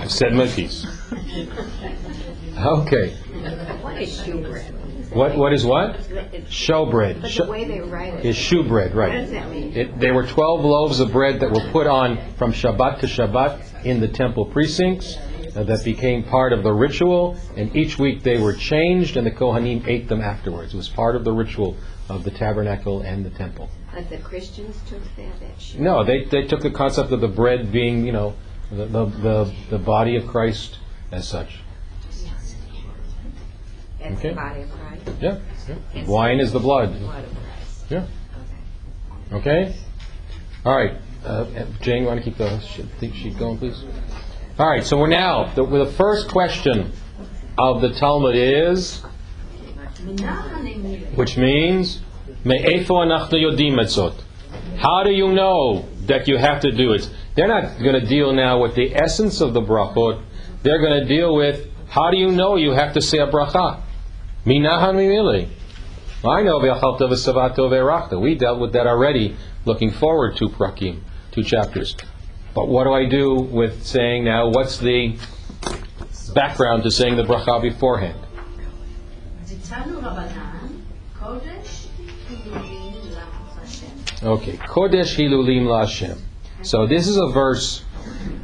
I've said my piece. Okay. What is shewbread? What what is what? Showbread. But the way they write it. is shewbread, What right? does that mean? It, they were 12 loaves of bread that were put on from Shabbat to Shabbat in the temple precincts uh, that became part of the ritual, and each week they were changed, and the Kohanim ate them afterwards. It was part of the ritual of the tabernacle and the temple. But the Christians took that, shew. No, they, they took the concept of the bread being, you know, the, the, the, the body of Christ as such. That's Okay. the body of Christ. Yeah. yeah. Wine is the blood. Blood. Yeah. Okay. Okay? All right. Uh, Jane, you want to keep the sheet, the sheet going, please? All right, so we're now, the, the first question of the Talmud is, which means, How do you know that you have to do it? They're not going to deal now with the essence of the brachot. They're going to deal with, how do you know you have to say a bracha? Minahan mimili. I know V'achalta v'savato v'erachta. We dealt with that already, looking forward to prakim, two chapters. But what do I do with saying now, what's the background to saying the bracha beforehand? Okay, Kodesh Hilulim Lashem. So this is a verse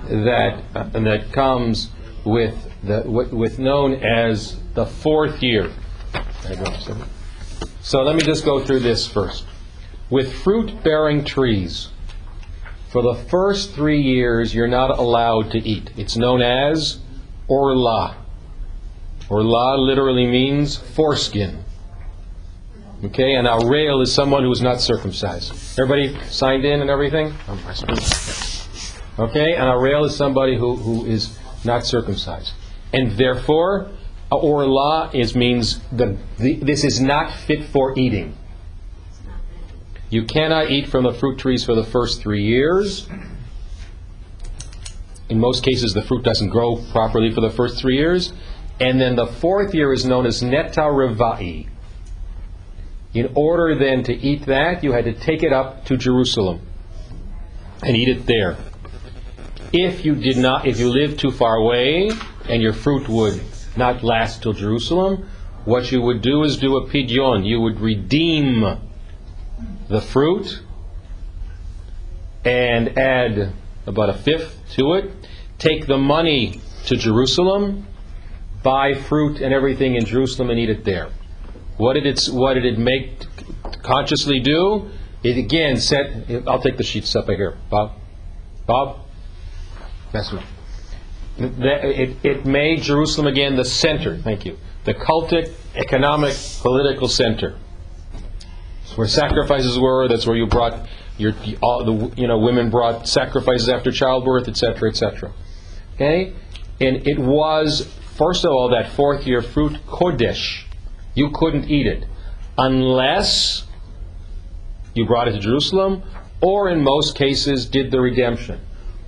that uh, that comes with the with, with known as the fourth year. So let me just go through this first. With fruit-bearing trees, for the first three years, you're not allowed to eat. It's known as orla. Orla literally means foreskin. Okay, and arel is someone who is not circumcised. Everybody signed in and everything? Oh. Okay, and arel is somebody who, who is not circumcised. And therefore, a orla is means the, the, this is not fit for eating. You cannot eat from the fruit trees for the first three years. In most cases, the fruit doesn't grow properly for the first three years. And then the fourth year is known as neta revai. In order then to eat that, you had to take it up to Jerusalem and eat it there. If you did not, if you lived too far away and your fruit would not last till Jerusalem, what you would do is do a pidyon. You would redeem the fruit and add about a fifth to it. Take the money to Jerusalem, buy fruit and everything in Jerusalem and eat it there. What did it, what did it make consciously do? It again said, I'll take the sheets up here. Bob? Bob? That's. That- It, it made Jerusalem again the center, thank you, the cultic, economic, political center. It's where sacrifices were, that's where you brought your, all the, you know, women brought sacrifices after childbirth, etc., etc. Okay? And it was, first of all, that fourth year fruit, Kodesh. You couldn't eat it unless you brought it to Jerusalem, or in most cases, did the redemption.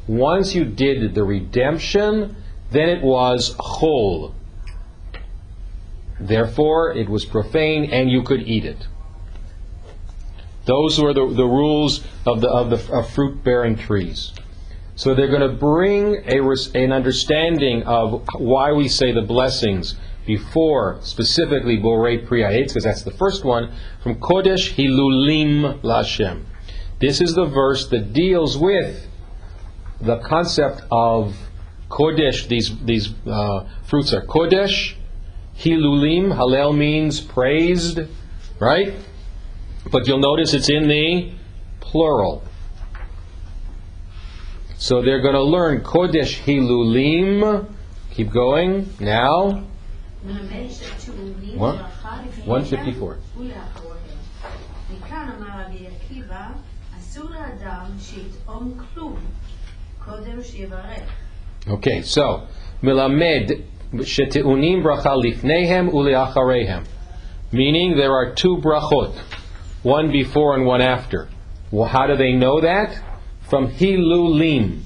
Once you did the redemption, then it was chol. Therefore, it was profane, and you could eat it. Those were the, the rules of the of the of fruit-bearing trees. So they're going to bring a, an understanding of why we say the blessings before, specifically Borei Priyaetz, because that's the first one, from Kodesh Hilulim Lashem. This is the verse that deals with the concept of Kodesh. These these uh, fruits are Kodesh, Hilulim. Hallel means praised, right? But you'll notice it's in the plural. So they're going to learn Kodesh Hilulim. Keep going. Now, מלמד שטעונים What? ברכה לפניהם 154. ולאחוריהם. מכאן אמר רבי עקיבא, אסור לאדם שיטעום כלום, קודם שיברך. okay, so, Milamed Sheteunim Bracha Lifnehem Uleacharehem. Meaning there are two brachot, one before and one after. Well, how do they know that? From Hilulim,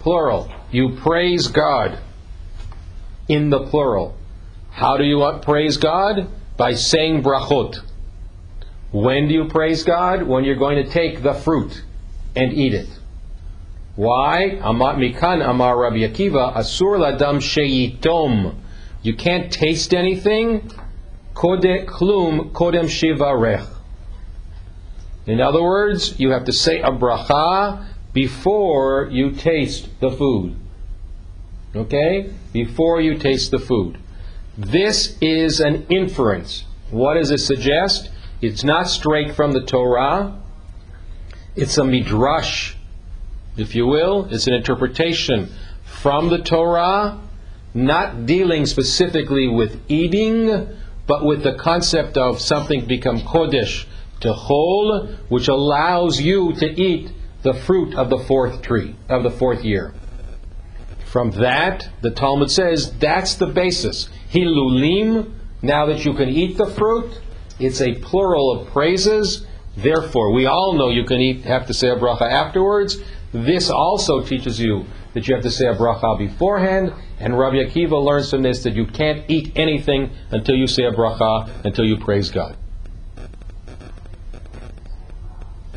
plural. You praise God in the plural. How do you praise God? By saying brachot. When do you praise God? When you're going to take the fruit and eat it. Why? Amar mikan amar Rabbi Akiva asur ladam sheyitom. You can't taste anything. Kode klum kodem shivarech. In other words, you have to say a bracha before you taste the food. Okay? Before you taste the food. This is an inference. What does it suggest? It's not straight from the Torah. It's a midrash, if you will. It's an interpretation from the Torah, not dealing specifically with eating, but with the concept of something become kodesh to whole, which allows you to eat the fruit of the fourth tree, of the fourth year. From that, the Talmud says that's the basis. Hilulim, now that you can eat the fruit, it's a plural of praises. Therefore, we all know you can eat, have to say a bracha afterwards. This also teaches you that you have to say a bracha beforehand. And Rabbi Akiva learns from this that you can't eat anything until you say a bracha, until you praise God.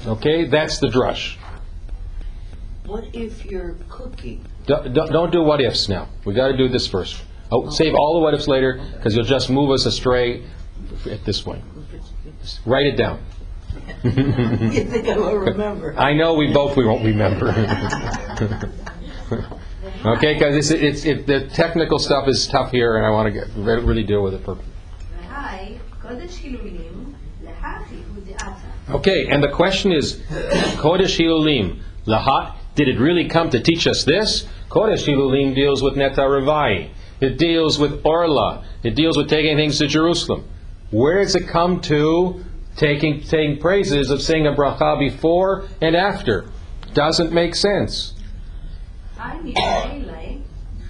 Okay, that's the drush. What if you're cooking? don't, don't do what ifs now. We've got to do this first. Oh, okay. Save all the what ifs later because you'll just move us astray at this point. Write it down. you think I will remember? I know we both we won't remember. okay, because it's, it's it, the technical stuff is tough here, and I want to get, really deal with it. For... Okay, and the question is, Kodesh Hilulim, Lahat did it really come to teach us this? Kodesh Hilulim deals with Neta Revai. It deals with Orla. It deals with taking things to Jerusalem. Where does it come to taking taking praises of saying a bracha before and after? Doesn't make sense. חי מבעילי,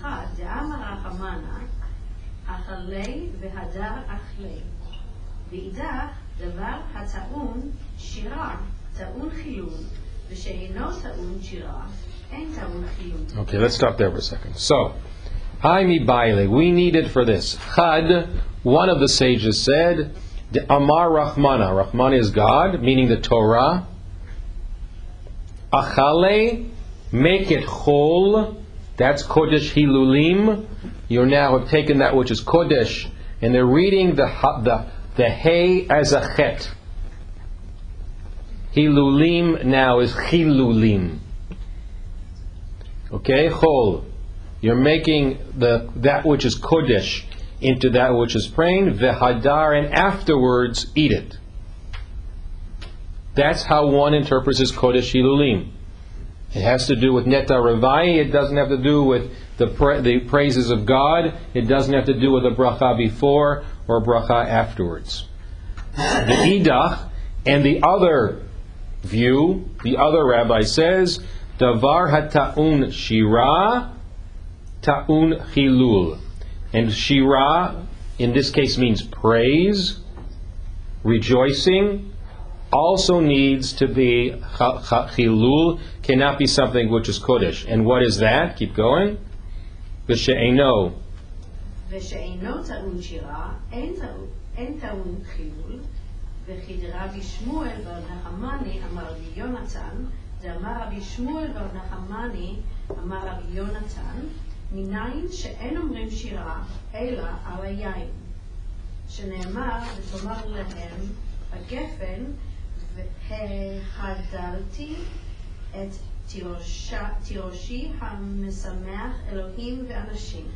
חד דאמר רחמנה, אכלי והדר אכלי. ואידך דבר הטעון שירה, טעון חילול, ושאינו טעון שירה, אין טעון חילול. Okay, let's stop there for a second. So, Haimi Baile, we need it for this. Chad, one of the sages said, the Amar Rahmana, Rahmana is God, meaning the Torah. Achale, make it whole. That's Kodesh Hilulim. You now have taken that which is Kodesh, and they're reading the ha- the the Hey as a Chet. Hilulim now is Chilulim. Okay, chol. You're making the that which is kodesh into that which is praying, vehadar, and afterwards eat it. That's how one interprets his kodesh hilulim. It has to do with neta. It doesn't have to do with the pra- the praises of God. It doesn't have to do with a bracha before or bracha afterwards. The idach and the other view, the other rabbi says, Davar hata'un shira, ta'un chilul. And shira, in this case, means praise, rejoicing, also needs to be chilul, cannot be something which is kodesh. And what is that? Keep going. V'she'eno. V'she'eno ta'un shira, en ta'un chilul. וכי דרבי שמואל בר נחמני אמר רבי יונתן, דאמר רבי שמואל בר נחמני אמר רבי יונתן, מניין שאין אומרים שירה, אלא על היין. שנאמר, ותאמר להם בגפן, והדלתי את תירושי המשמח אלוהים ואנשים.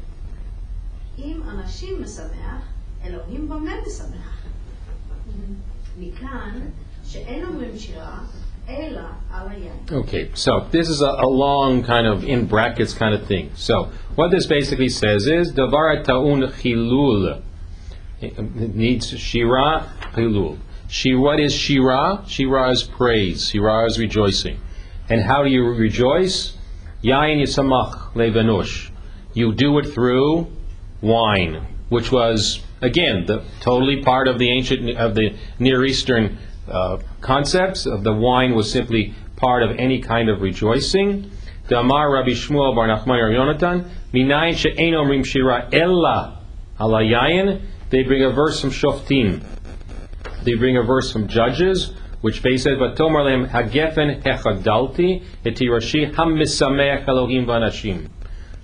אם אנשים משמח, אלוהים במה משמח? מכאן שאין אומרים שירה, אלא על היין. Okay, so this is a, a long kind of in brackets kind of thing. So what this basically says is davar ta'un chilul. It needs shira chilul. She, what is shira? Shira is praise. Shira is rejoicing. And how do you rejoice? Yain yisamach levanush. You do it through wine, which was again the totally part of the ancient of the Near Eastern uh, concepts. Of the wine was simply part of any kind of rejoicing. Rabbi Shmuel Bar Nachman Yonatan minayin she'en omrim shira ella ala yayin. They bring a verse from Shoftim. They bring a verse from Judges which base says, "Vatomer lehem hagefen hechadalti et tirashi hamisameach Elohim v'anashim."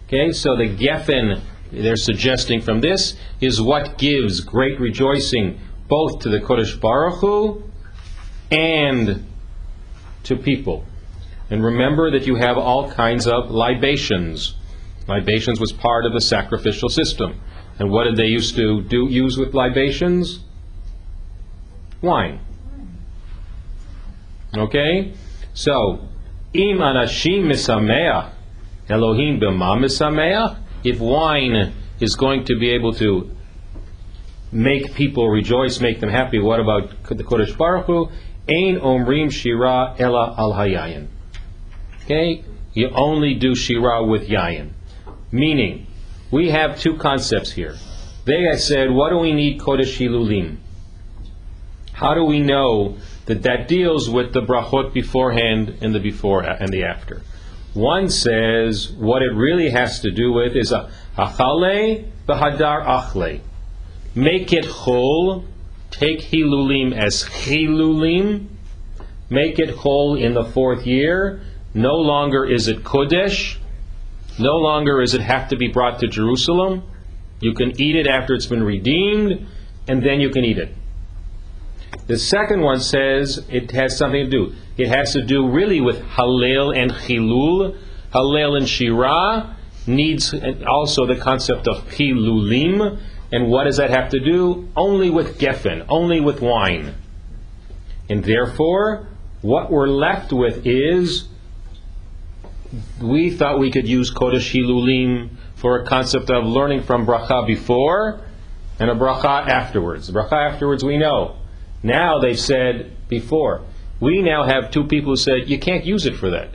Okay, so the geffen they're suggesting from this is what gives great rejoicing both to the Kodesh Baruch Hu and to people. And remember that you have all kinds of libations. Libations was part of the sacrificial system. And what did they used to do use with libations? Wine. Okay? So, im anashim misameach, Elohim b'ma misameach, if wine is going to be able to make people rejoice, make them happy, what about the Kodesh Baruch Hu? Ein omrim shira ela al hayayin. Okay? You only do shira with yayin. Meaning, we have two concepts here. They said, what do we need Kodesh Hilulim? How do we know that that deals with the brachot beforehand and the before and the after? One says what it really has to do with is a achale v'hadar achle. Make it chol, take hilulim as hilulim, make it chol in the fourth year. No longer is it kodesh. No longer is it have to be brought to Jerusalem. You can eat it after it's been redeemed, and then you can eat it. The second one says it has something to do. It has to do really with Hallel and Chilul. Hallel and Shira needs also the concept of Chilulim. And what does that have to do? Only with Geffen, only with wine. And therefore, what we're left with is we thought we could use Kodesh Hilulim for a concept of learning from bracha before and a bracha afterwards. Bracha afterwards we know. Now they've said before. We now have two people who said you can't use it for that.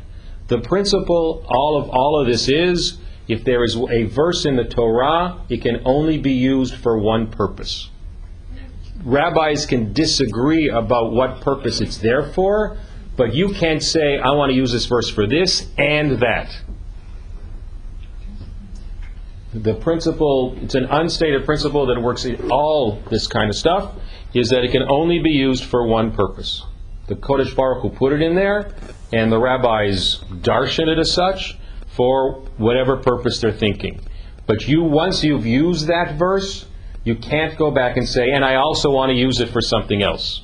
The principle all of all of this is if there is a verse in the Torah, it can only be used for one purpose. Rabbis can disagree about what purpose it's there for, but you can't say, I want to use this verse for this and that. The principle, it's an unstated principle that works in all this kind of stuff, is that it can only be used for one purpose. The Kodesh Baruch Hu put it in there, and the rabbis darshan it as such for whatever purpose they're thinking. But you, once you've used that verse, you can't go back and say, and I also want to use it for something else.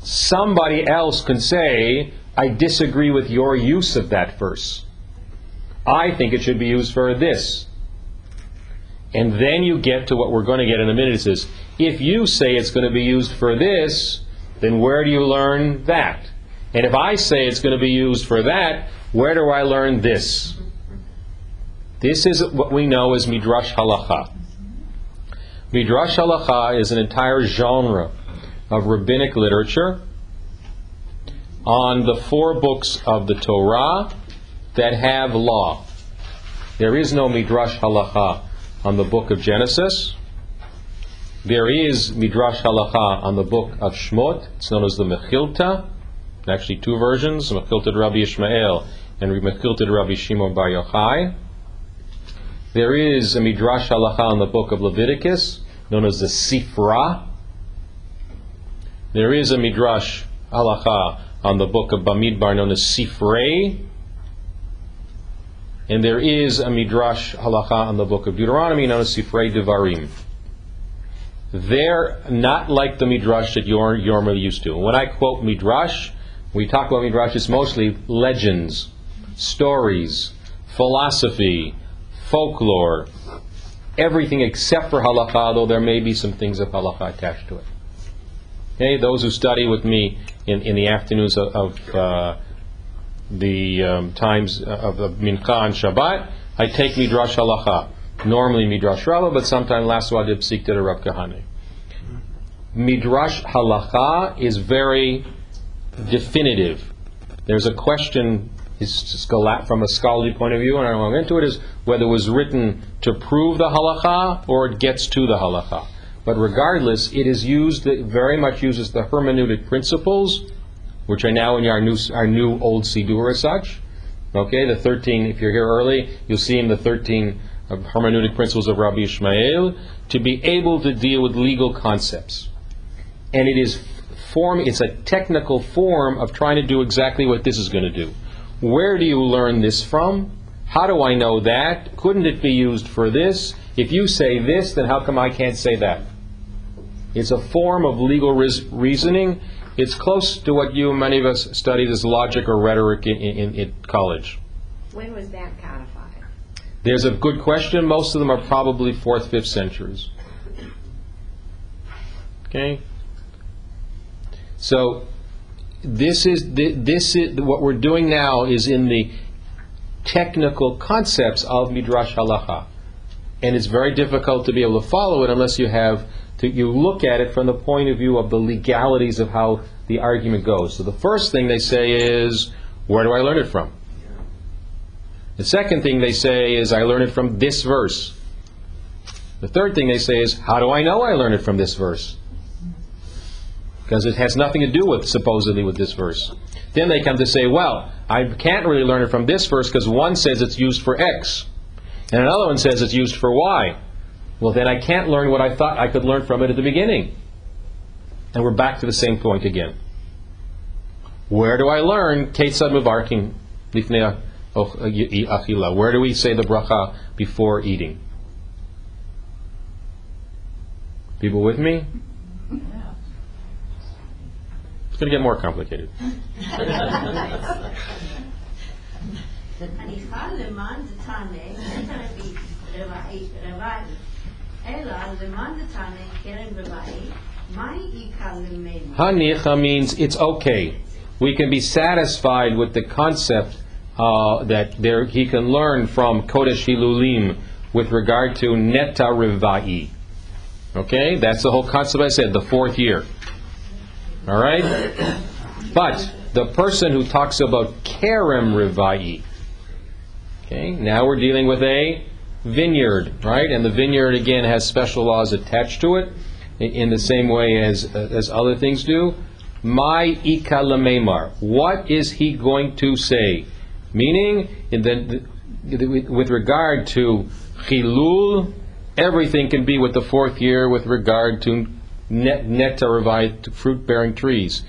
Somebody else can say, I disagree with your use of that verse. I think it should be used for this. And then you get to what we're going to get in a minute. It says, if you say it's going to be used for this, then where do you learn that? And if I say it's going to be used for that, where do I learn this? This is what we know as Midrash Halacha. Midrash Halacha is an entire genre of rabbinic literature on the four books of the Torah that have law. There is no Midrash Halacha on the book of Genesis. There is Midrash Halacha on the book of Shmot. It's known as the Mechilta. Actually, two versions: Mechilta Rabbi Ishmael and Mechilta Rabbi Shimon Bar Yochai. There is a Midrash Halacha on the book of Leviticus, known as the Sifra. There is a Midrash Halacha on the book of Bamidbar, known as Sifrei. And there is a Midrash Halacha on the book of Deuteronomy, known as Sifrei Devarim. They're not like the Midrash that you're normally used to. When I quote Midrash, we talk about Midrash, it's mostly legends, stories, philosophy, folklore, everything except for halakha, though there may be some things of halakha attached to it. Okay, those who study with me in, in the afternoons of, of uh, the um, times of, of Mincha and Shabbat, I take Midrash Halacha. Normally Midrash Rabbah, but sometimes last did Pesikta de Rav Kahana. Midrash Halacha is very definitive. There's a question from a scholarly point of view, and I don't want to go into it, is whether it was written to prove the halacha or it gets to the halacha. But regardless, it is used, it very much uses the hermeneutic principles, which are now in our new, our new old Siddur as such. Okay, the 13, if you're here early, you'll see in the 13 hermeneutic principles of Rabbi Ishmael, to be able to deal with legal concepts. And it is form, it's a technical form of trying to do exactly what this is going to do. Where do you learn this from? How do I know that? Couldn't it be used for this? If you say this, then how come I can't say that? It's a form of legal ris- reasoning. It's close to what you, many of us, studied as logic or rhetoric in, in, in college. When was that codified? There's a good question. Most of them are probably fourth, fifth centuries. Okay? So, this is, this is, what we're doing now is in the technical concepts of Midrash Halacha. And it's very difficult to be able to follow it unless you have, to, you look at it from the point of view of the legalities of how the argument goes. So the first thing they say is, where do I learn it from? The second thing they say is, I learn it from this verse. The third thing they say is, how do I know I learned it from this verse? Because it has nothing to do with, supposedly, with this verse. Then they come to say, well, I can't really learn it from this verse because one says it's used for X, and another one says it's used for Y. Well, then I can't learn what I thought I could learn from it at the beginning. And we're back to the same point again. Where do I learn Ketzad Mevarkin Lifnei uh, achila? Where do we say the bracha before eating? People with me? It's going to get more complicated. Hanicha means it's okay. We can be satisfied with the concept uh, that there he can learn from Kodesh Hilulim with regard to Neta Rivai. Okay, that's the whole concept I said, the fourth year. All right? But the person who talks about Kerem Rivai, okay, now we're dealing with a vineyard, right? And the vineyard, again, has special laws attached to it in the same way as, as other things do. My Ika Lamemar. What is he going to say? Meaning, in the, the- with regard to Chilul, everything can be with the fourth year with regard to net, netaravai, fruit bearing trees.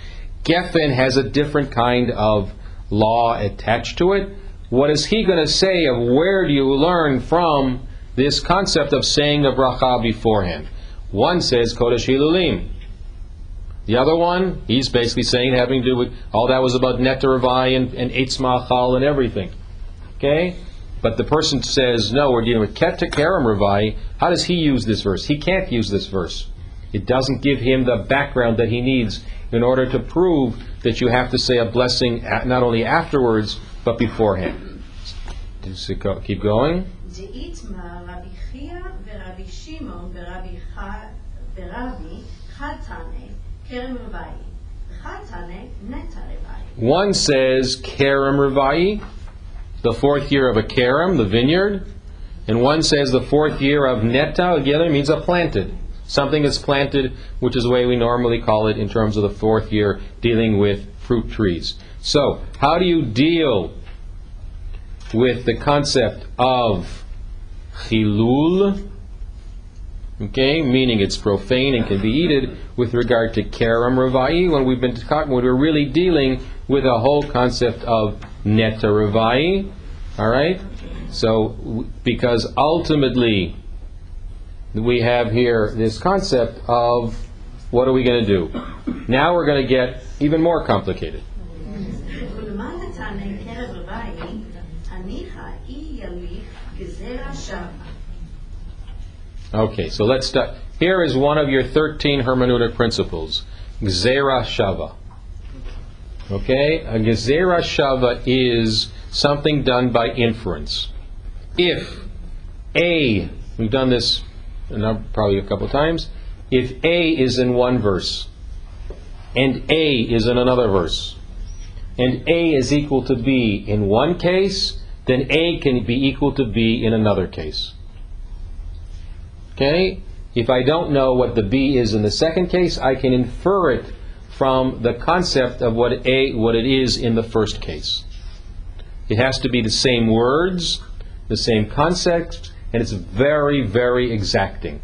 Geffen has a different kind of law attached to it. What is he going to say of where do you learn from this concept of saying the bracha beforehand? One says Kodesh Hilulim. The other one, he's basically saying having to do with all that was about Netarvai and, and Eitz Machal and everything. Okay? But the person says, no, we're dealing with Ketekaram Ravai. How does he use this verse? He can't use this verse. It doesn't give him the background that he needs in order to prove that you have to say a blessing not only afterwards, but beforehand. Does it go, keep going? Rabbi one says Kerem Revai, the fourth year of a Kerem, the vineyard. And one says the fourth year of Neta, together means a planted. Something is planted, which is the way we normally call it in terms of the fourth year, dealing with fruit trees. So, how do you deal with the concept of Chilul Okay, meaning it's profane and can be eaten with regard to Karam Ravai when we've been talking, when we're really dealing with a whole concept of Neta Ravai. Alright? So, because ultimately we have here this concept of what are we going to do? Now we're going to get even more complicated. Okay, so let's start. Here is one of your 13 hermeneutic principles Gzera Shava. Okay, a Gzera Shava is something done by inference. If A, we've done this probably a couple times, if A is in one verse and A is in another verse, and A is equal to B in one case, then A can be equal to B in another case. Okay? If I don't know what the B is in the second case, I can infer it from the concept of what A what it is in the first case. It has to be the same words, the same concept, and it's very, very exacting.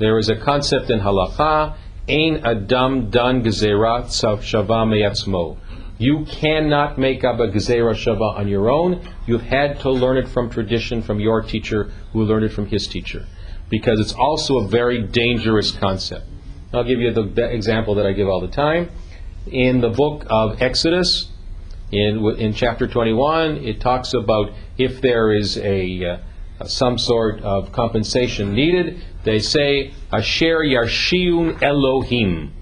There is a concept in halakha, Ein Adam Dan Gezerah Shava Me'atzmo. You cannot make up a Gezerah Shava on your own. You've had to learn it from tradition from your teacher who learned it from his teacher. Because it's also a very dangerous concept. I'll give you the example that I give all the time. In the book of Exodus, in, in chapter 21, it talks about if there is a uh, some sort of compensation needed, they say, Asher Yarshiun Elohim.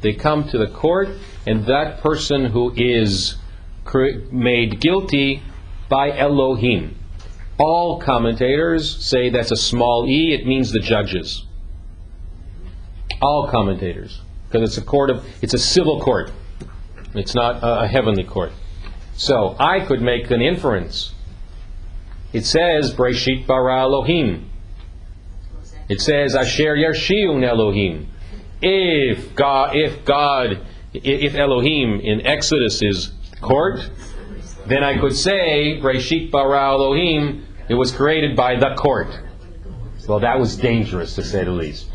They come to the court, and that person who is made guilty by Elohim. All commentators say that's a small e, it means the judges. All commentators. Because it's a court of, it's a civil court. It's not a, a heavenly court. So I could make an inference. It says, Breshit bara Elohim. It says, Asher Yarshiun Elohim. If God, if God, if Elohim in Exodus is court, then I could say, Breshit bara Elohim, it was created by the court. Well, that was dangerous to say the least.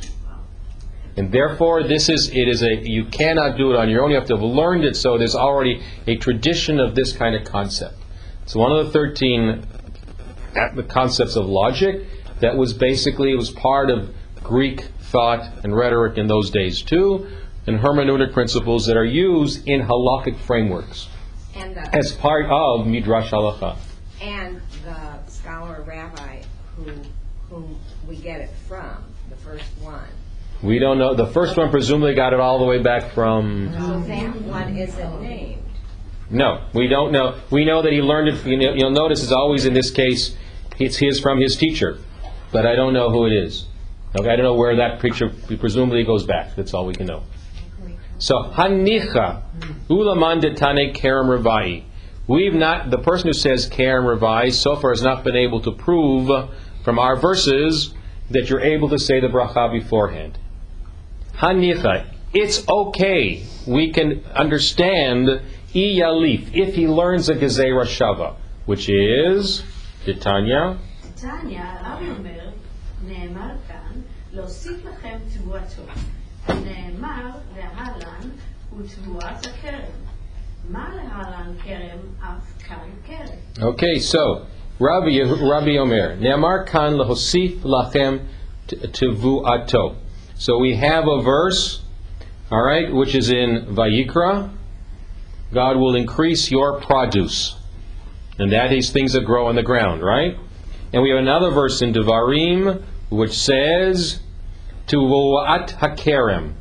And therefore, this is it is a you cannot do it on your own. You have to have learned it. So there's already a tradition of this kind of concept. So one of the thirteen the concepts of logic that was basically it was part of Greek thought and rhetoric in those days too, and hermeneutic principles that are used in halakhic frameworks And the, as part of midrash halacha. and the scholar rabbi who, whom we get it from, the first one. We don't know. The first one presumably got it all the way back from. So that one isn't named. No, we don't know. We know that he learned it. You know, you'll notice it's always in this case, it's his from his teacher, but I don't know who it is. Okay, I don't know where that picture presumably goes back. That's all we can know. So hanicha ulaman detane kerem revai. We've not the person who says kerem Ravai so far has not been able to prove from our verses that you're able to say the bracha beforehand. Hanicha, it's okay. We can understand iyalif if he learns a gezerah shava, which is Titania. Titania, להוסיף לכם תבואתו. נאמר להלן ותבואת הכרם. מה להלן כרם אף כאן כרם? Okay, so Rabbi Rabbi Omer, Ne'amar kan lahosif lachem tevuato. So we have a verse, all right, which is in Vayikra. God will increase your produce, and that is things that grow on the ground, right? And we have another verse in Devarim which says tevuat hakerem.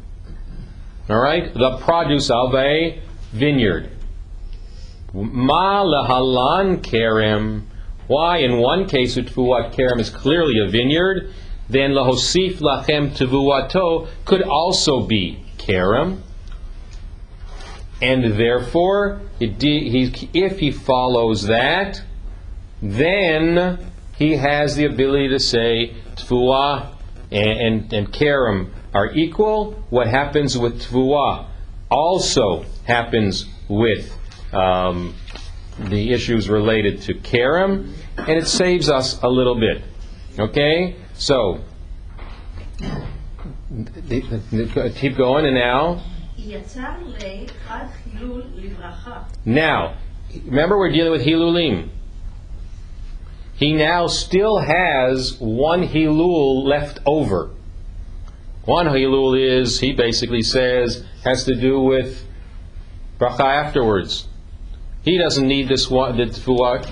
All right, the produce of a vineyard. Ma lahalan kerem. Why, in one case, utfuat kerem is clearly a vineyard, then lahosif lachem tevuato could also be kerem. And therefore, if he follows that, then he has the ability to say tfuah and, and, and are equal, what happens with Tvua also happens with um, the issues related to karam, and it saves us a little bit. Okay? So, keep going, and now. Now, remember we're dealing with Hilulim. He now still has one Hilul left over. One Hilul is, he basically says, has to do with bracha afterwards. He doesn't need this one. The,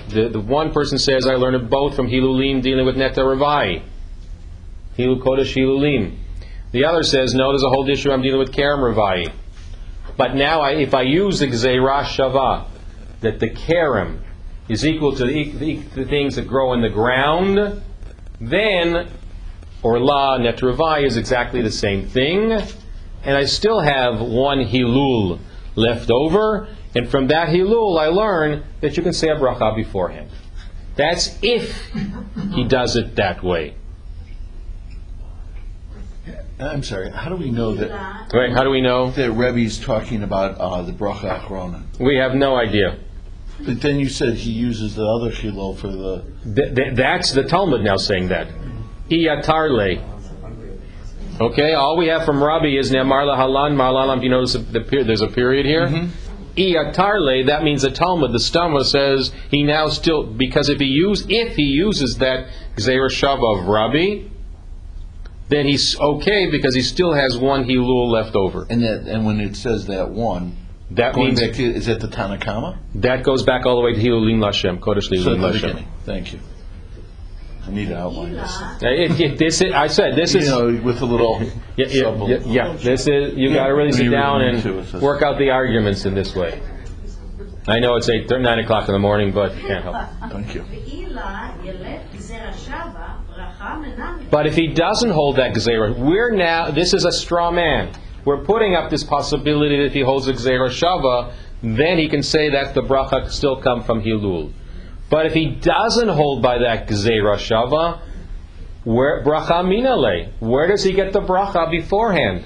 the, the one person says, I learned both from Hilulim dealing with Neta Ravai. Hilul Kodesh Hilulim. The other says, no, there's a whole issue I'm dealing with Kerem Ravai. But now, I, if I use the Gzeirah Shava, that the Kerem is equal to the, the, the things that grow in the ground, then, or La Netravai is exactly the same thing, and I still have one Hilul left over, and from that Hilul I learn that you can say a bracha beforehand. That's if he does it that way. I'm sorry, how do we know that, Right, how do we know? that Rebbe's talking about uh, the bracha achrona? We have no idea. But then you said he uses the other chilul for the, Th- th- that's the Talmud now saying that. Iatarle. Okay, all we have from Rabbi is Ne'amar lahalan, mar lalam. Do you notice the, per- there's a period here? Mm-hmm. Iatarle, that means the Talmud, the Stama says he now still, because if he use, if he uses that Gzeir Shava of Rabbi, then he's okay because he still has one Hilul left over. And that, and when it says that one, that Going means back to, is that the Tanna Kamma? that goes back all the way to Hilulim Lashem, Kodesh So Hilulim at the Lashem. beginning. Thank you. I need to outline this. Uh, it- it- this I said this is know, with a little. Yeah, yeah, yeah, yeah. This is you got to really sit Really down and work out the arguments in this way. I know it's eight, nine o'clock in the morning, but you can't help. it. Thank you. But if he doesn't hold that gezerah, we're now this is a straw man we're putting up this possibility that if he holds a Gzera Shava, then he can say that the bracha still come from Hilul. But if he doesn't hold by that Gzeira Shava, where bracha minale? Where does he get the bracha beforehand?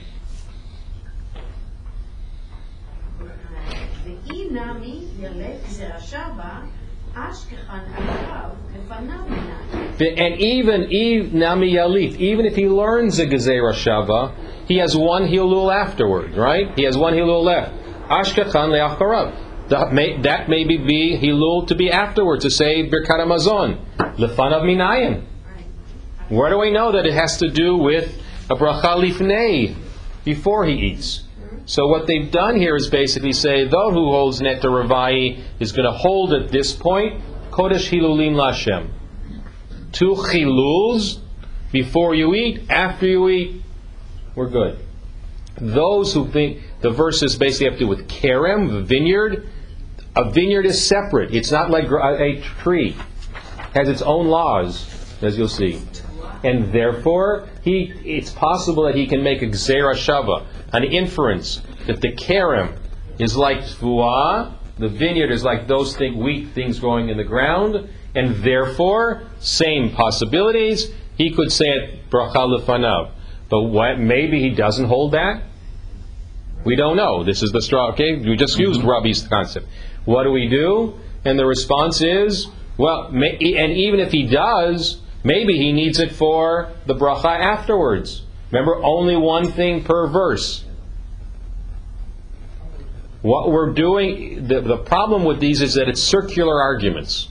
And even even if he learns a Gezerah Shava, he has one Hilul afterward, right? He has one Hilul left. Ashkachan le'acharav. That may, that may be, be Hilul to be afterward, to say Birkat Hamazon. Lefanav Minayim. Where do we know that it has to do with a bracha lifnei, before he eats? So what they've done here is basically say, though who holds Neta Ravai is going to hold at this point, Kodesh Hilulim Lashem two chiluls before you eat, after you eat, we're good. Those who think the verses basically have to do with kerem, vineyard, a vineyard is separate. It's not like a, tree. It has its own laws, as you'll see. And therefore, he, it's possible that he can make a shava, an inference that the kerem is like tfuah, the vineyard is like those thing, wheat things growing in the ground, and therefore, same possibilities. He could say it bracha. But what, maybe he doesn't hold that? We don't know. This is the straw. Okay, we just mm-hmm. used Rabbi's concept. What do we do? And the response is, well, may, and even if he does, maybe he needs it for the bracha afterwards. Remember, only one thing per verse. What we're doing, the, the problem with these is that it's circular arguments.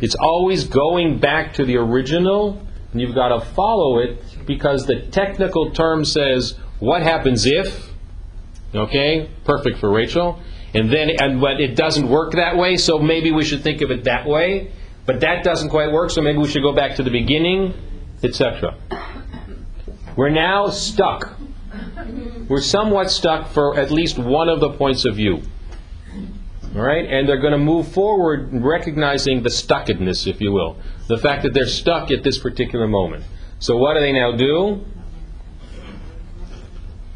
It's always going back to the original, and you've got to follow it because the technical term says, what happens if? Okay, perfect for Rachel. And then, and but it doesn't work that way, so maybe we should think of it that way. But that doesn't quite work, so maybe we should go back to the beginning, etc. We're now stuck. We're somewhat stuck for at least one of the points of view. All right, and they're going to move forward recognizing the stuckedness, if you will, the fact that they're stuck at this particular moment. So what do they now do?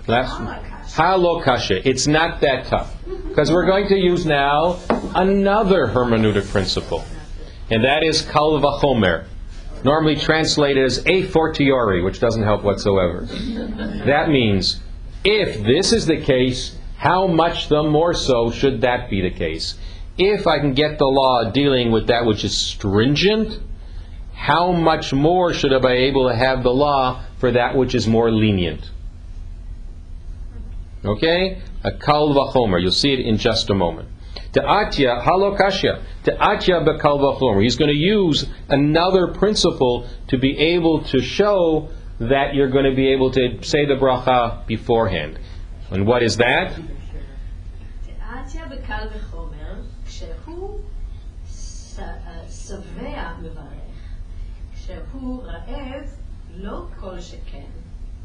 Last, halokasha. It's not that tough because we're going to use now another hermeneutic principle, and that is kal vachomer, normally translated as a fortiori, which doesn't help whatsoever. That means if this is the case, how much the more so should that be the case? If I can get the law dealing with that which is stringent, how much more should I be able to have the law for that which is more lenient? Okay? A kal vachomer. You'll see it in just a moment. Te'atya halokashya. Te'atya bekal vachomer. He's going to use another principle to be able to show that you're going to be able to say the bracha beforehand. And what is that? תיאטיה בקל וחומר, כשהוא ש- אה, שבע מברך, כשהוא רעב, לא כל שכן.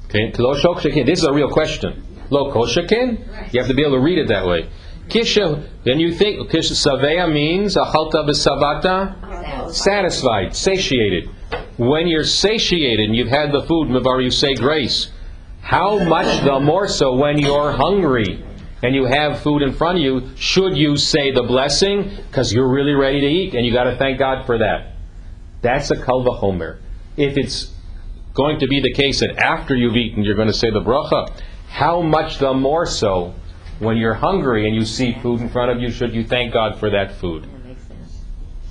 Okay, lo shok shekin. This is a real question. Lo kol shekin? You have to be able to read it that way. Kisha, then you think, kisha saveya means, achalta b'savata? Satisfied, satiated. When you're satiated and you've had the food, mivar, you say grace. How much the more so when you're hungry and you have food in front of you, should you say the blessing? Because you're really ready to eat and you got to thank God for that. That's a kalva homer. If it's going to be the case that after you've eaten you're going to say the bracha, how much the more so when you're hungry and you see food in front of you should you thank God for that food?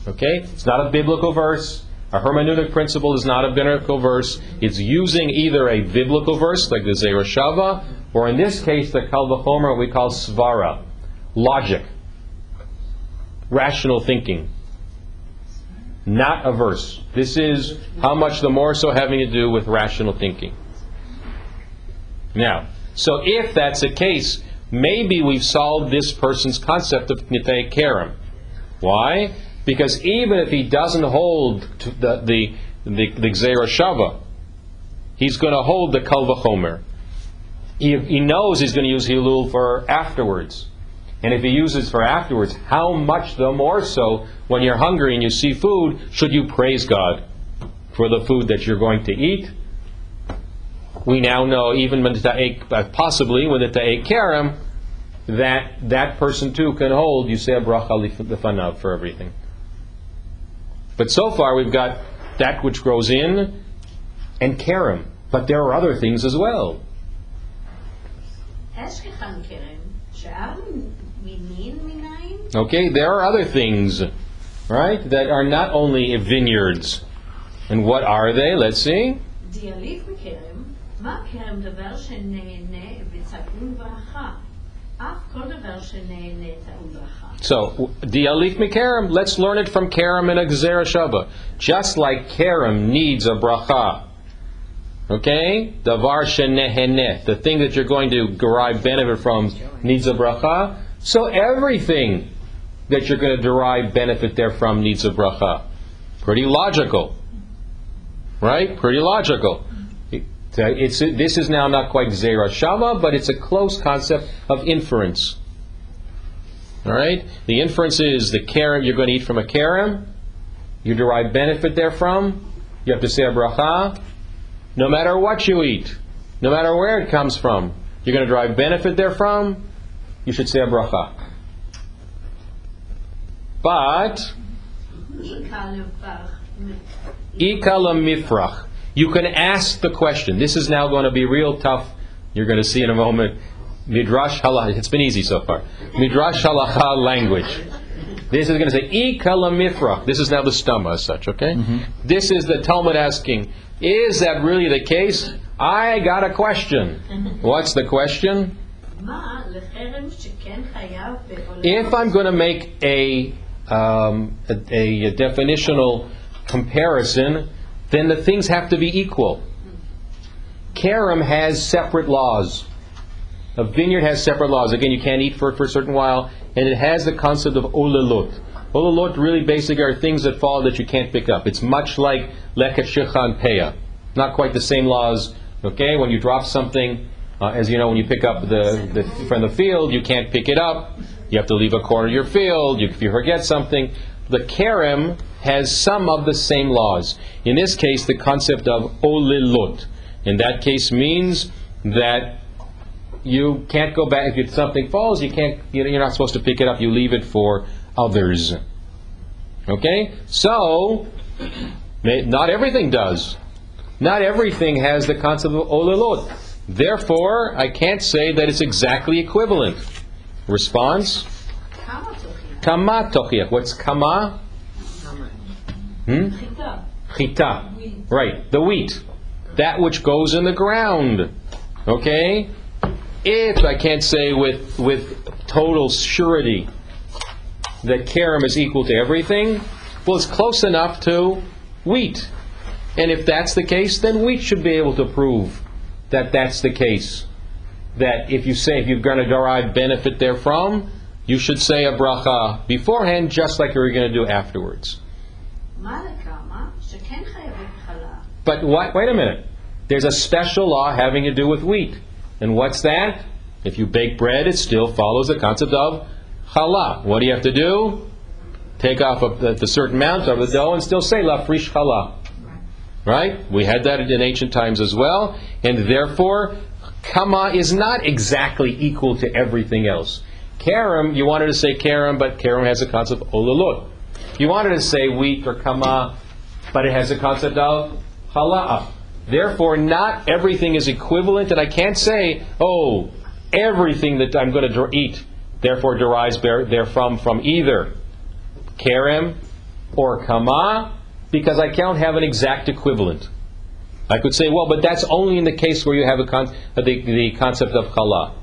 Okay? It's not a biblical verse, A hermeneutic principle is not a biblical verse. It's using either a biblical verse, like the Gzera Shava, or in this case, the Kal Vachomer, we call svara, logic, rational thinking. Not a verse. This is how much the more so having to do with rational thinking. Now, so if that's the case, maybe we've solved this person's concept of Nitei Kerem. Why? Because even if he doesn't hold the the the, the Gzera Shava, he's going to hold the Kal Vachomer. He, he knows he's going to use Hilul for afterwards. And if he uses for afterwards, how much the more so when you're hungry and you see food, should you praise God for the food that you're going to eat? We now know, even uh, possibly when the ta'ek kerem, that that person too can hold, you say a bracha lif- lefanav for everything. But so far we've got that which grows in and kerem. But there are other things as well. Okay, there are other things, right, that are not only vineyards. And what are they? Let's see. So, dialif mikarim, let's learn it from karam and a Gzera Shava. Just like karam needs a bracha. Okay? Davar shenehene, the thing that you're going to derive benefit from, needs a bracha. So everything that you're going to derive benefit therefrom needs a bracha. Pretty logical. Right? Pretty logical. It's, this is now not quite Gzera Shava, but it's a close concept of inference. All right? The inference is the kerem you're going to eat from a kerem, you derive benefit therefrom, you have to say a bracha, no matter what you eat, no matter where it comes from, you're going to derive benefit therefrom, you should say a bracha. But ika lemifrach. You can ask the question. This is now going to be real tough. You're going to see in a moment. Midrash halacha. It's been easy so far. Midrash halacha language. This is going to say ika lemifrach. This is now the stoma as such. Okay. Mm-hmm. This is the Talmud asking. Is that really the case? I got a question. Mm-hmm. What's the question? If I'm going to make a, um, a, a definitional comparison, then the things have to be equal. Karam has separate laws. A vineyard has separate laws. Again, you can't eat for for a certain while, and it has the concept of olalot. Olalot really basically are things that fall that you can't pick up. It's much like leket shechan peah. Not quite the same laws. Okay, when you drop something, uh, as you know, when you pick up the, the from the field, you can't pick it up. You have to leave a corner of your field. You, if you forget something, the kerem has some of the same laws. In this case, the concept of olilot. In that case, means that you can't go back if something falls. You can't. You're not supposed to pick it up. You leave it for others. Okay, so not everything does. Not everything has the concept of olilot. Therefore, I can't say that it's exactly equivalent. Response? Kama tochiach. What's kama? Hmm? Chita. Right, the wheat. That which goes in the ground. Okay? If I can't say with, with total surety that karam is equal to everything, well, it's close enough to wheat. And if that's the case, then wheat should be able to prove that that's the case. That if you say if you're going to derive benefit therefrom, you should say a bracha beforehand, just like you were going to do afterwards. But what, wait a minute. There's a special law having to do with wheat. And what's that? If you bake bread, it still follows the concept of challah. What do you have to do? Take off a, a certain amount of the dough and still say lehafrish challah. Right? We had that in ancient times as well. And therefore, kama is not exactly equal to everything else. Karam, you wanted to say karam, but karam has a concept of olalot. You wanted to say wheat or kama, but it has a concept of challah. Therefore, not everything is equivalent, and I can't say, oh, everything that I'm going to der- eat, therefore derives there- therefrom from either kerem or kama, because I can't have an exact equivalent. I could say, well, but that's only in the case where you have con- uh, the, the concept of challah.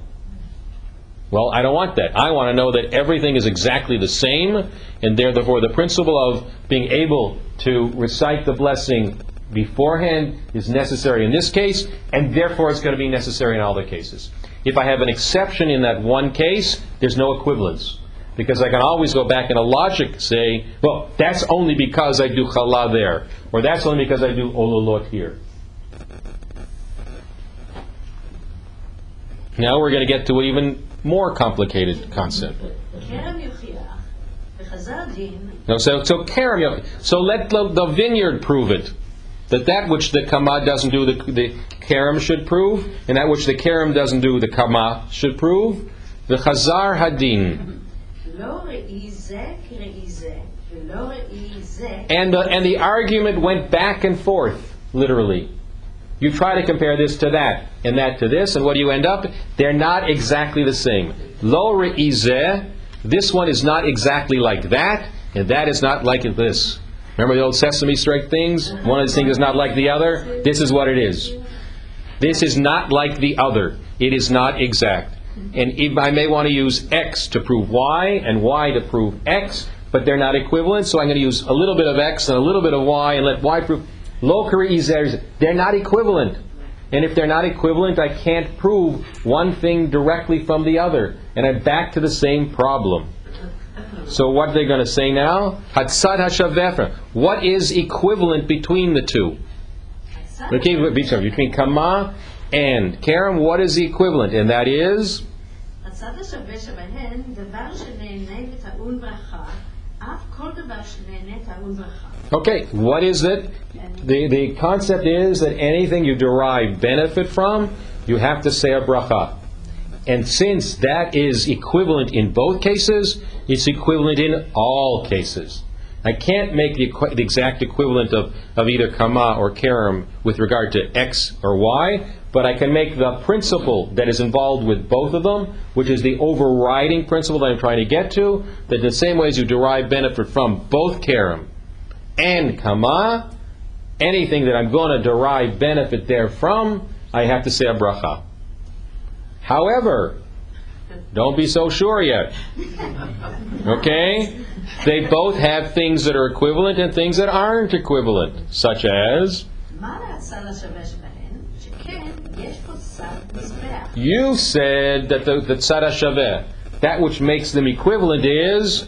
Well, I don't want that. I want to know that everything is exactly the same, and therefore the principle of being able to recite the blessing beforehand is necessary in this case, and therefore it's going to be necessary in all the cases. If I have an exception in that one case, there's no equivalence because I can always go back in a logic say, well, that's only because I do challah there, or that's only because I do ololot here. Now we're going to get to an even more complicated concept. No, so so So let the, the, vineyard prove it. That that which the kama doesn't do, the, the should prove, and that which the karam doesn't do, the kama should prove. The chazar hadin and the, and the argument went back and forth, literally. You try to compare this to that, and that to this, and what do you end up? They're not exactly the same. Lo re'izeh, this one is not exactly like that, and that is not like this. Remember the old Sesame Street things? One of these things is not like the other. This is what it is. This is not like the other. It is not exact. And I may want to use X to prove Y and Y to prove X, but they're not equivalent, so I'm going to use a little bit of X and a little bit of Y and let Y prove. Lokari Izer, they're not equivalent. And if they're not equivalent, I can't prove one thing directly from the other. And I'm back to the same problem. So what are they going to say now? Hatzad Hashavefra. What is equivalent between the two? Between Kama end. Karam, what is the equivalent? And that is? Okay, what is it? The, the concept is that anything you derive benefit from, you have to say a bracha. And since that is equivalent in both cases, it's equivalent in all cases. I can't make the, the exact equivalent of, of either kama or karam with regard to x or y, but I can make the principle that is involved with both of them, which is the overriding principle that I'm trying to get to, that in the same way as you derive benefit from both karam and kama, anything that I'm going to derive benefit therefrom, I have to say a bracha. However, don't be so sure yet. Okay? They both have things that are equivalent and things that aren't equivalent, such as. You said that the, the tzara shaveh, that which makes them equivalent is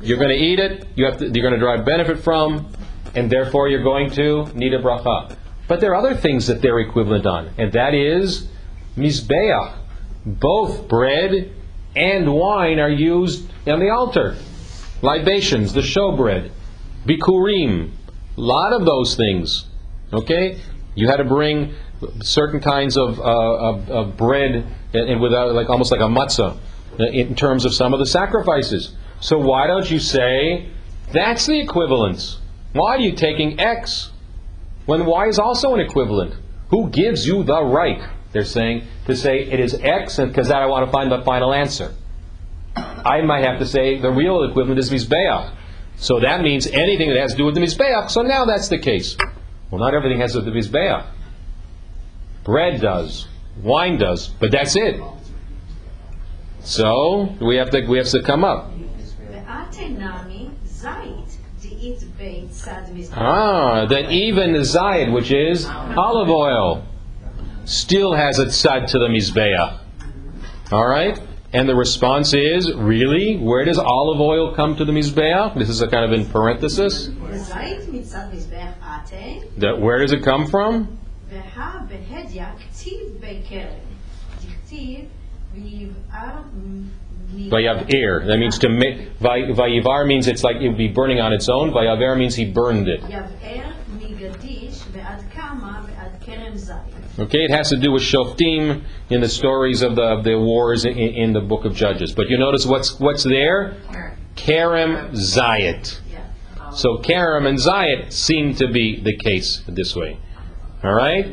you're going to eat it, you have to, you're going to derive benefit from, and therefore you're going to need a bracha. But there are other things that they're equivalent on, and that is mizbeach. Both bread and wine are used on the altar. Libations, the showbread, bikurim, a lot of those things. Okay, you had to bring certain kinds of, uh, of, of bread and, without like almost like a matzah uh, in terms of some of the sacrifices. So why don't you say that's the equivalence? Why are you taking X when Y is also an equivalent? Who gives you the right? They're saying to say it is X because that I want to find the final answer. I might have to say the real equivalent is Mizbeach. So that means anything that has to do with the Mizbeach. So now that's the case. Well, not everything has to do with the Mizbeach. Bread does, wine does, but that's it. So we have to we have to come up. Ah, then even the zayit, which is olive oil still has a tzad to the mizbeach. All right? And the response is, really? Where does olive oil come to the mizbeach? This is a kind of in parenthesis. That where does it come from? Vayav er. That means to make. Vayivar means it's like it would be burning on its own. Vayaver means he burned it. Okay, it has to do with Shoftim in the stories of the, of the wars in, in, the book of Judges. But you notice what's what's there? Karam Zayit. So Karam and Zayit seem to be the case this way. All right?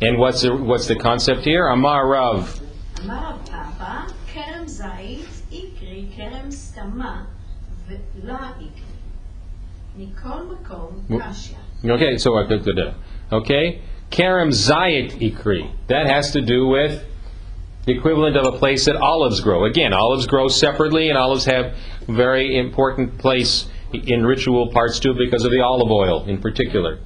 And what's the, what's the concept here? Amar Rav. Amar Papa, Karam Zayit, Ikri, Karam Stama, La Ikri. Nikol Makom, Kasha. Okay, so uh, I good, good. Okay? Karam Zayit Ikri. That has to do with the equivalent of a place that olives grow. Again, olives grow separately, and olives have very important place in ritual parts too because of the olive oil in particular.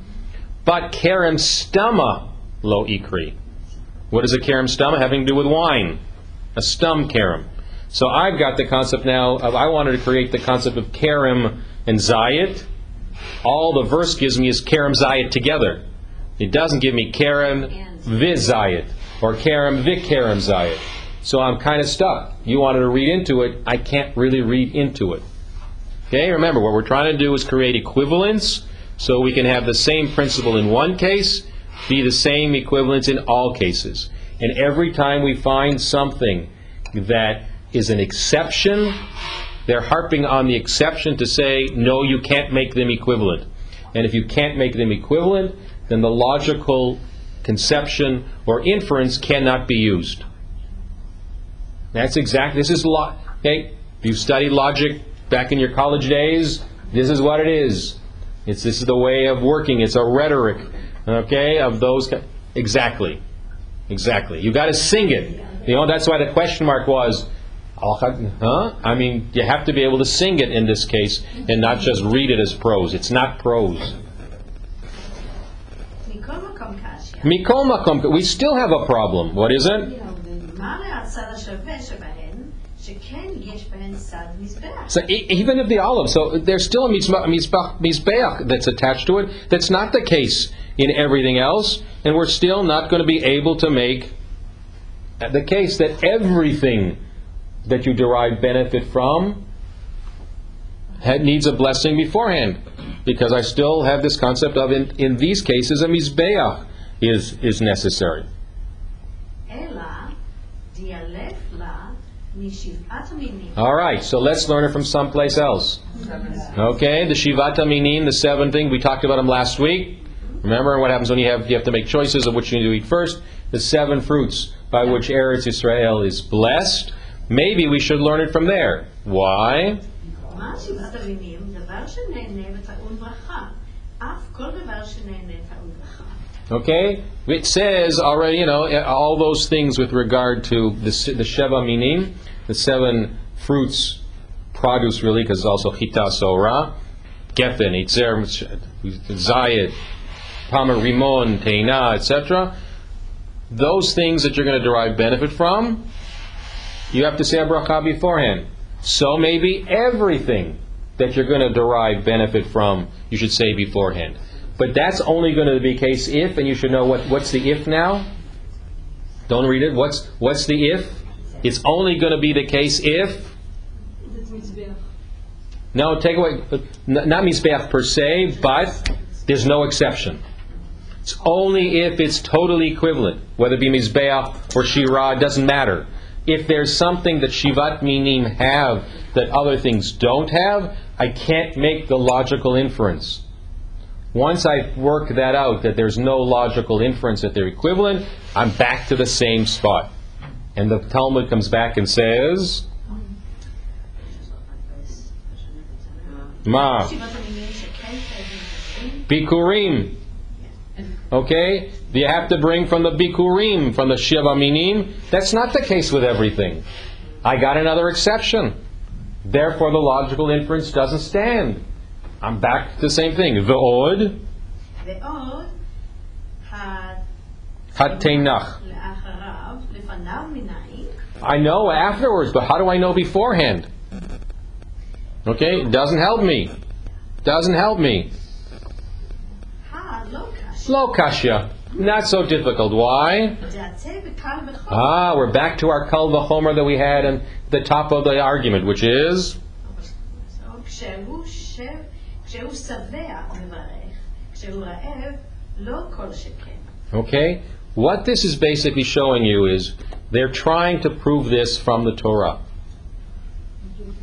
But Karam Stama Lo Ikri. What is a Karam Stama? Having to do with wine. A stum Karam. So I've got the concept now of I wanted to create the concept of Karam and Zayit all the verse gives me is Karam Zayit together. It doesn't give me Karam Viz Zayit or Karam Vik Karam Zayit. So I'm kind of stuck. You wanted to read into it, I can't really read into it. Okay, remember what we're trying to do is create equivalence so we can have the same principle in one case be the same equivalence in all cases. And every time we find something that is an exception, they're harping on the exception to say, no, you can't make them equivalent. And if you can't make them equivalent, then the logical conception or inference cannot be used. That's exactly, this is, lo- okay, if you studied logic back in your college days, this is what it is. It's, this is the way of working. It's a rhetoric, okay, of those, exactly. Exactly. You've got to sing it. You know, that's why the question mark was, huh? I mean, you have to be able to sing it in this case and not just read it as prose. It's not prose. מקום קשיא. Mikol makom, we still have a problem. What is it? ומה הצד השווה שבהן, שכן יש בהן צד מזבח. So e- even of the olive, so there's still a mizma- mizbach- mizbeach that's attached to it. That's not the case in everything else, and we're still not going to be able to make the case that everything that you derive benefit from had, needs a blessing beforehand, because I still have this concept of in, in these cases a mizbeach is, is necessary. All right, so let's learn it from someplace else. Okay, the Shivat HaMinim, the seven thing, we talked about them last week. Remember what happens when you have you have to make choices of which you need to eat first. The seven fruits by which Eretz Israel is blessed. Maybe we should learn it from there. Why? okay, it says already, you know, eh, all those things with regard to the, the Sheva Minim, the seven fruits, produce really, because it's also Chita Sora, Geffen, Itzer, Zayit, Palmer Rimon, Teina, etc. Those things that you're going to derive benefit from, you have to say a bracha beforehand. So maybe everything that you're going to derive benefit from, you should say beforehand. But that's only going to be case if, and you should know what, what's the if now? Don't read it. What's, what's the if? It's only going to be the case if. No, take away, not Mizbeach per se, but there's no exception. It's only if it's totally equivalent, whether it be Mizbeach or Shirah, it doesn't matter. If there's something that Shivat Minim have that other things don't have, I can't make the logical inference. Once I work that out, that there's no logical inference that they're equivalent, I'm back to the same spot. And the Talmud comes back and says, Ma. Bikurim. Okay? You have to bring from the Bikurim, from the Shiva Minim. That's not the case with everything. I got another exception. Therefore, the logical inference doesn't stand. I'm back to the same thing. the Ve'od. had Hatenach. I know afterwards, but how do I know beforehand? Okay, it doesn't help me. Doesn't help me. Lo kasha. Not so difficult. Why? Ah, we're back to our kal homer that we had in the top of the argument, which is כשהוא שב, כשהוא שבע מברך, כשהוא רעב, לא כל שכן. okay. What this is basically showing you is they're trying to prove this from the Torah.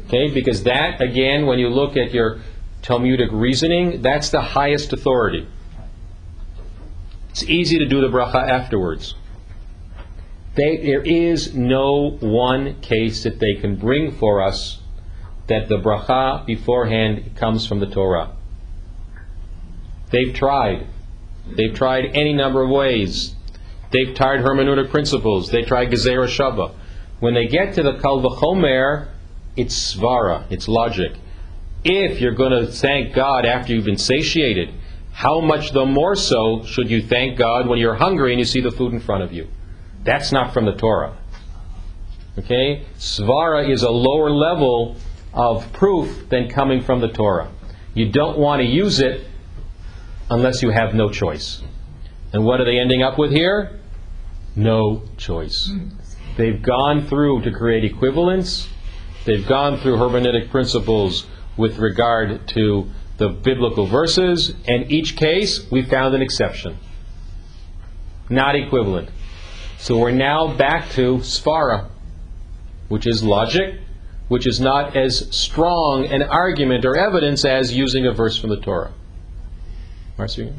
Okay, because that again, when you look at your Talmudic reasoning, that's the highest authority. It's easy to do the bracha afterwards. They, there is no one case that they can bring for us that the bracha beforehand comes from the Torah. They've tried. They've tried any number of ways. They've tried hermeneutic principles. They tried Gzera Shava. When they get to the Kal V'chomer, it's svara, it's logic. If you're going to thank God after you've been satiated, how much the more so should you thank God when you're hungry and you see the food in front of you? That's not from the Torah. Okay? Svara is a lower level of proof than coming from the Torah. You don't want to use it unless you have no choice. And what are they ending up with here? No choice. They've gone through to create equivalence. They've gone through hermeneutic principles with regard to the biblical verses, and each case we found an exception. Not equivalent. So we're now back to Svara, which is logic, which is not as strong an argument or evidence as using a verse from the Torah. Marcia?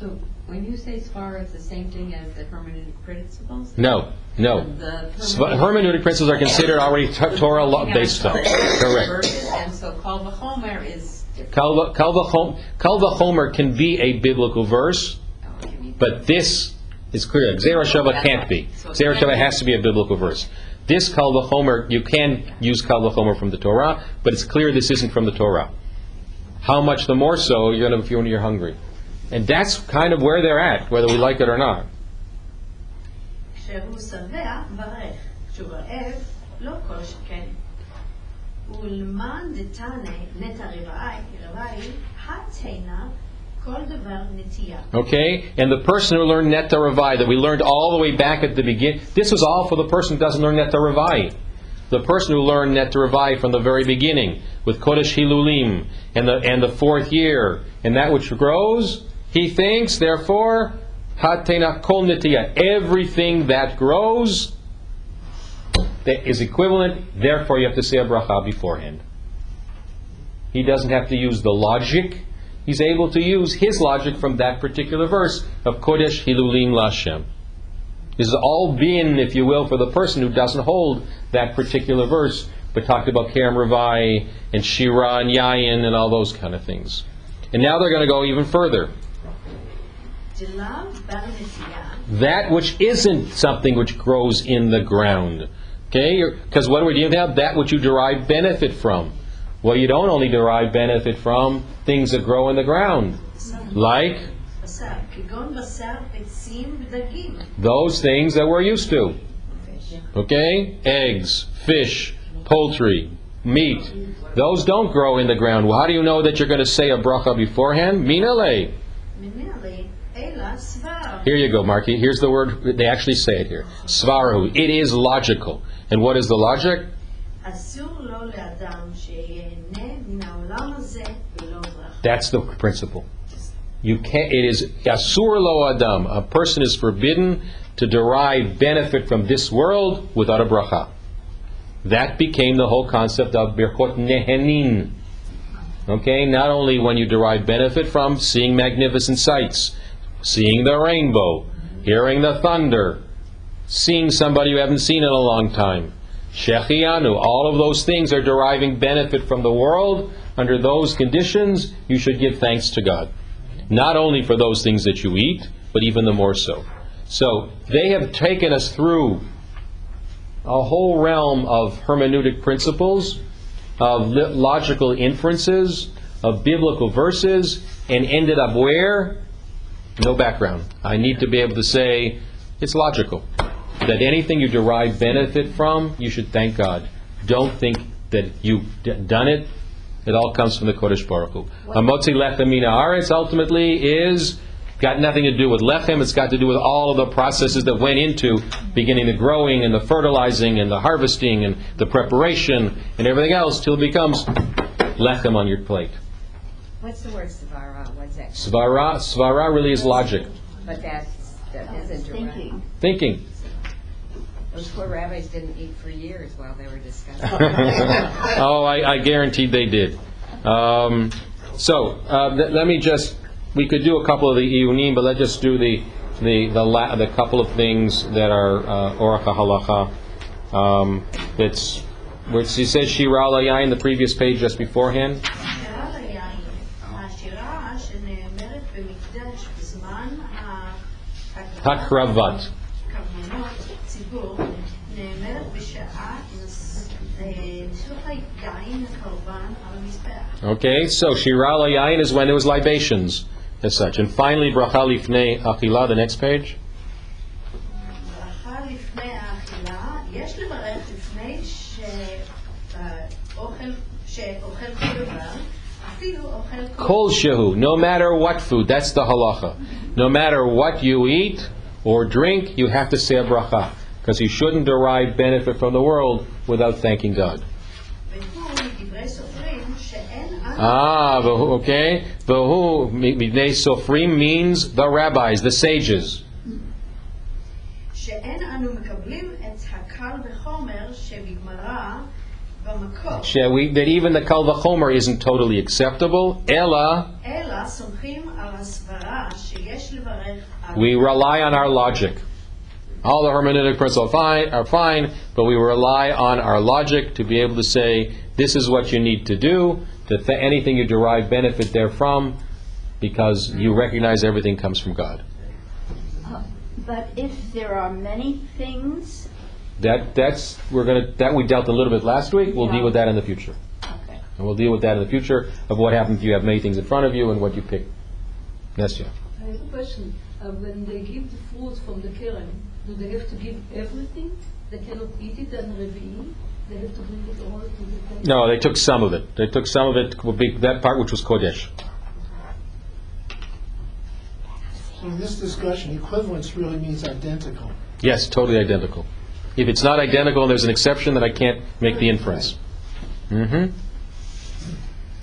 So when you say Svara, it's the same thing as the hermeneutic principles? No, no. The Sva- Hermeneutic principles are considered already t- Torah law based stuff. Correct. And so Kal V'chomer is different. Kal Kal V'chom- Kal can be a biblical verse, Oh, it can be- but this is clear. Gzera Shava can't be. Gzera Shava has to be a biblical verse. This Kal V'chomer, you can use Kal V'chomer from the Torah, but it's clear this isn't from the Torah. How much the more so you're to if you're hungry. And that's kind of where they're at, whether we like it or not. Okay? And the person who learned Netta Ravai, that we learned all the way back at the beginning, this was all for the person who doesn't learn Netta Ravai. The person who learned Netta Ravai from the very beginning, with Kodesh Hilulim, and the, and the fourth year, and that which grows, he thinks, therefore, Hatena Kol Nitiya, everything that grows that is equivalent, therefore you have to say a bracha beforehand. He doesn't have to use the logic he's able to use his logic from that particular verse of Kodesh Hilulim Lashem. This is all been, if you will, for the person who doesn't hold that particular verse, but talked about Karm Ravai and Shira and Yayin and all those kind of things. And now they're going to go even further. That which isn't something which grows in the ground. Okay? Because what are we dealing with? That which you derive benefit from. Well, you don't only derive benefit from things that grow in the ground, like those things that we're used to. Okay? Eggs, fish, poultry, meat. Those don't grow in the ground. Well, how do you know that you're going to say a bracha beforehand? Minale. Here you go, Marky. Here's the word. They actually say it here. Svaru. It is logical. And what is the logic? That's the principle. You can't. It is asur lo adam. A person is forbidden to derive benefit from this world without a bracha. That became the whole concept of birkot nehenin. Okay, not only when you derive benefit from seeing magnificent sights, seeing the rainbow, hearing the thunder, seeing somebody you haven't seen in a long time. Shehecheyanu, all of those things are deriving benefit from the world. Under those conditions, you should give thanks to God. Not only for those things that you eat, but even the more so. So, they have taken us through a whole realm of hermeneutic principles, of logical inferences, of biblical verses, and ended up where? No background. I need to be able to say it's logical. That anything you derive benefit from, you should thank God. Don't think that you've done it. It all comes from the Kodesh Baruch Hu. Hamotzi lechem min ha'aretz ultimately is got nothing to do with lechem. It's got to do with all of the processes that went into beginning the growing and the fertilizing and the harvesting and the preparation and everything else till it becomes lechem on your plate. What's the word svara? What's that? Svara, svara really is logic, But that's, that isn't. Thinking. thinking. Those poor rabbis didn't eat for years while they were discussing. oh, I, I guaranteed they did. Um, so uh, th- let me just, we could do a couple of the iunim, but let's just do the the the, la- the couple of things that are uh, oracha halacha. Um, where she says shira layayin the previous page just beforehand. Hakravat. Okay, so shirah layayin is when there was libations as such. And finally, bracha lifnei achila, the next page. Kol shehu, no matter what food, that's the halacha. No matter what you eat or drink, you have to say a bracha because you shouldn't derive benefit from the world without thanking God. Ah, okay. Vahu midnei sofrim means the rabbis, the sages. We, that even the Kal Vachomer isn't totally acceptable. Ella, we rely on our logic. All the hermeneutic principles are fine, but we rely on our logic to be able to say, this is what you need to do, that th- anything you derive benefit therefrom, because you recognize everything comes from God. But if there are many things, That that's we're gonna that we dealt a little bit last week. We'll deal with that in the future, okay. and we'll deal with that in the future of what happens if you have many things in front of you and what you pick. Yes, yeah. I have a question. Uh, when they give the fruits from the kerem, do they have to give everything? They cannot eat it and reveal. They have to bring it all to the temple. No, they took some of it. They took some of it. would be That part which was kodesh. So in this discussion, equivalence really means identical. Yes, totally identical. If it's not identical and there's an exception, then I can't make the inference. Mm-hmm.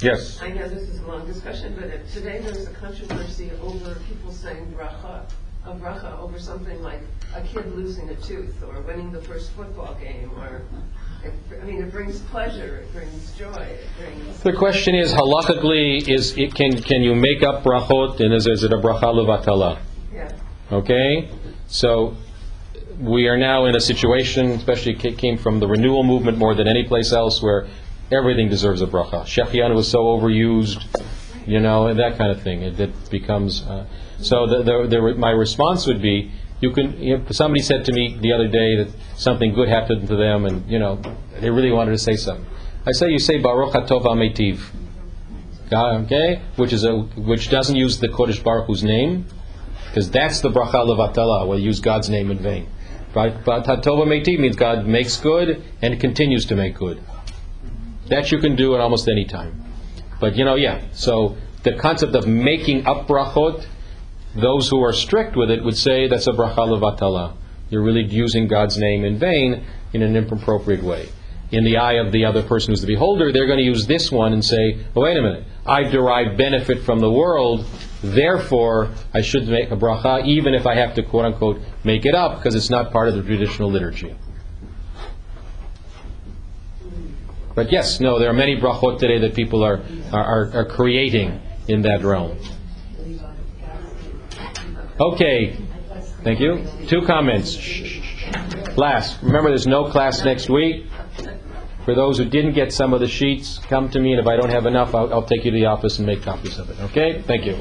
Yes. I know this is a long discussion, but it- today there was a controversy over people saying bracha, a bracha over something like a kid losing a tooth or winning the first football game or, it- I mean, it brings pleasure, it brings joy, it brings, The question is, halachically, is it, can can you make up brachot and is, is it a bracha levatala? yeah. Okay, so we are now in a situation, especially it came from the renewal movement more than any place else, where everything deserves a bracha. Shehecheyanu was so overused, you know, and that kind of thing. It, it becomes uh, so. The, the, the, my response would be, you can. Somebody said to me the other day that something good happened to them, and you know, they really wanted to say something. I say, you say Baruch Hatov Ametiv. Okay, which is a which doesn't use the Kodesh Baruch Hu's name, because that's the bracha levatala, where you use God's name in vain. But, but Hatova Meitiv means God makes good and continues to make good. That you can do at almost any time. But you know, yeah, so the concept of making up brachot, those who are strict with it would say that's a bracha levatala. You're really using God's name in vain in an inappropriate way. In the eye of the other person who's the beholder, they're going to use this one and say, oh, wait a minute, I derive benefit from the world, therefore I should make a bracha, even if I have to quote unquote make it up, because it's not part of the traditional liturgy. But yes, no, there are many brachot today that people are, are, are, are creating in that realm. Okay, thank you. Two comments. Last, remember there's no class next week. For those who didn't get some of the sheets, come to me, and if I don't have enough, I'll, I'll take you to the office and make copies of it. Okay? Thank you.